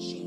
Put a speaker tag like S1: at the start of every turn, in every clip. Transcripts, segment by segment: S1: Thank you.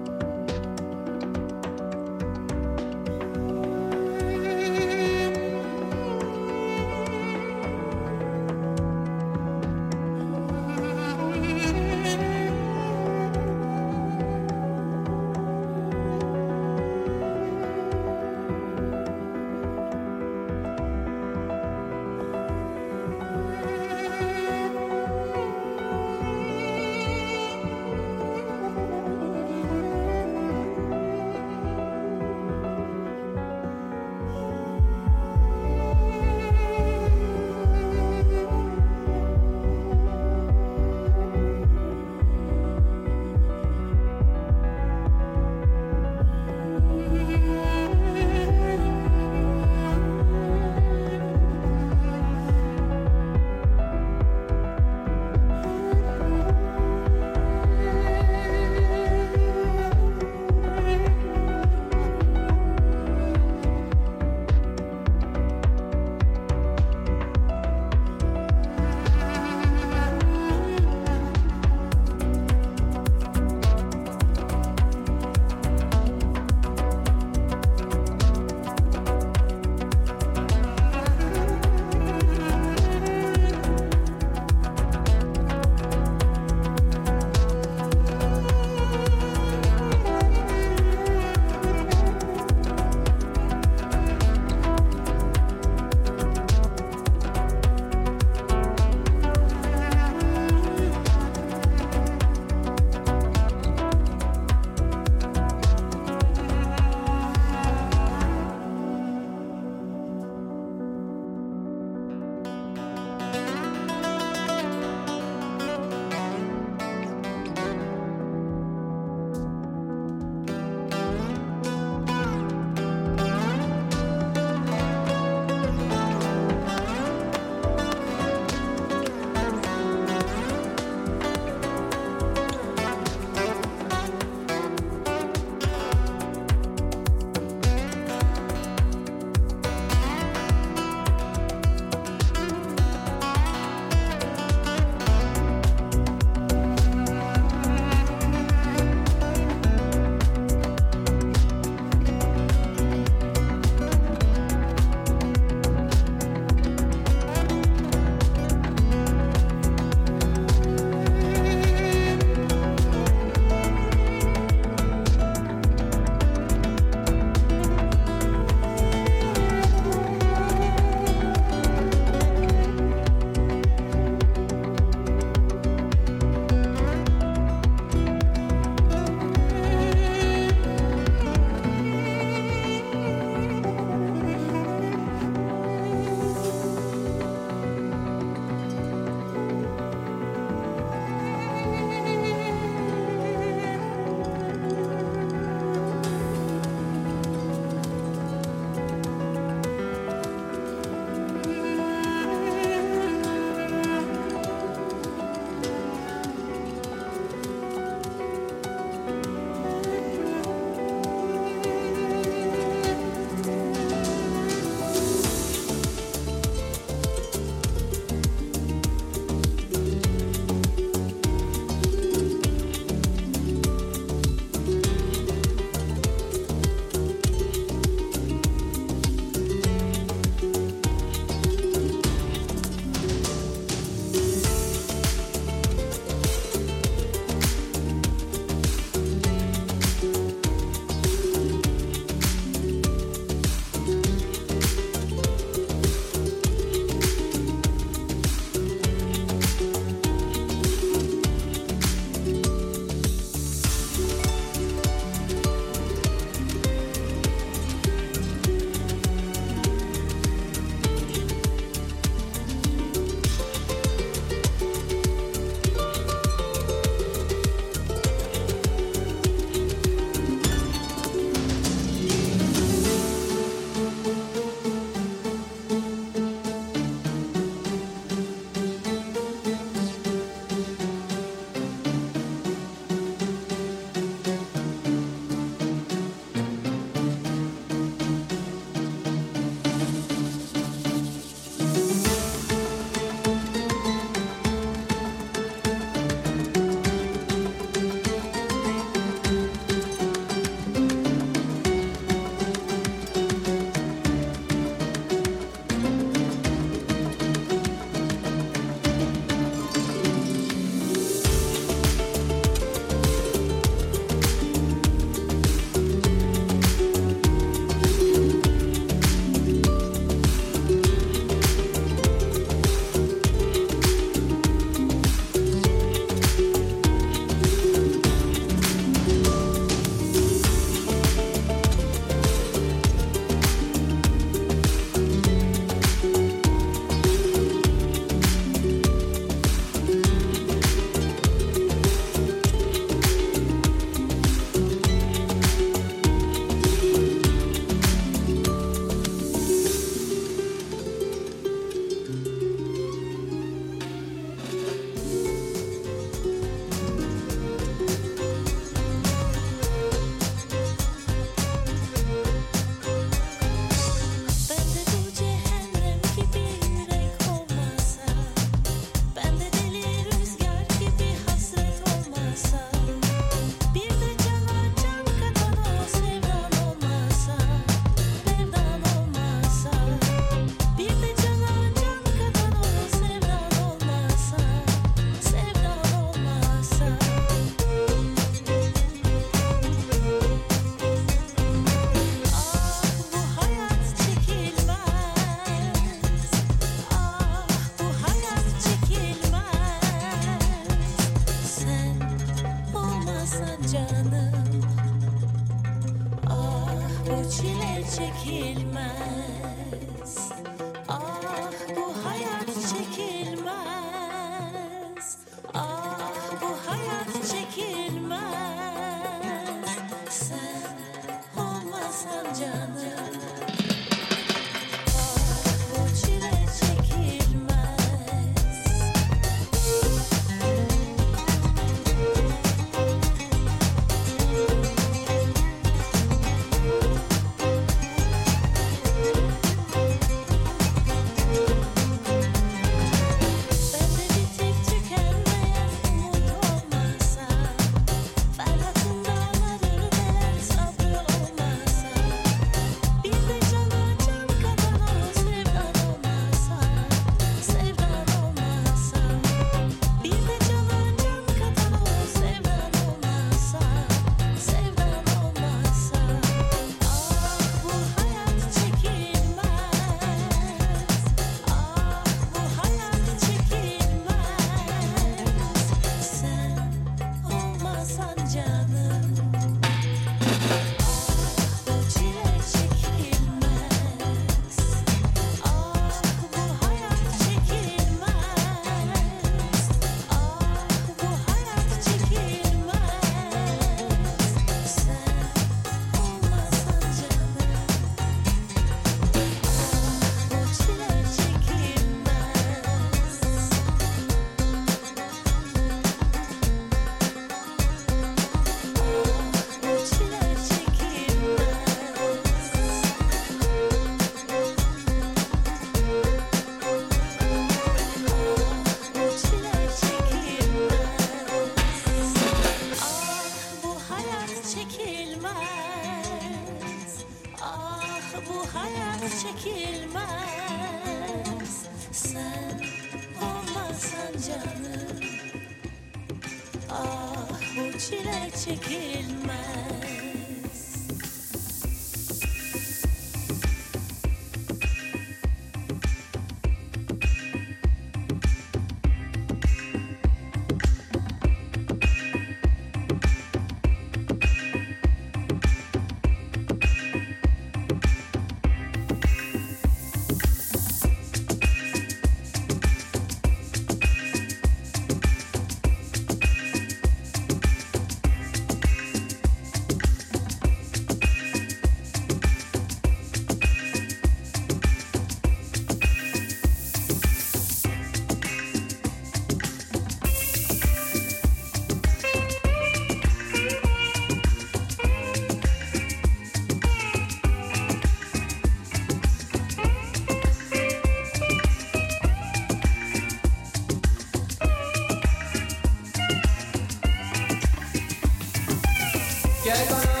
S2: Yeah,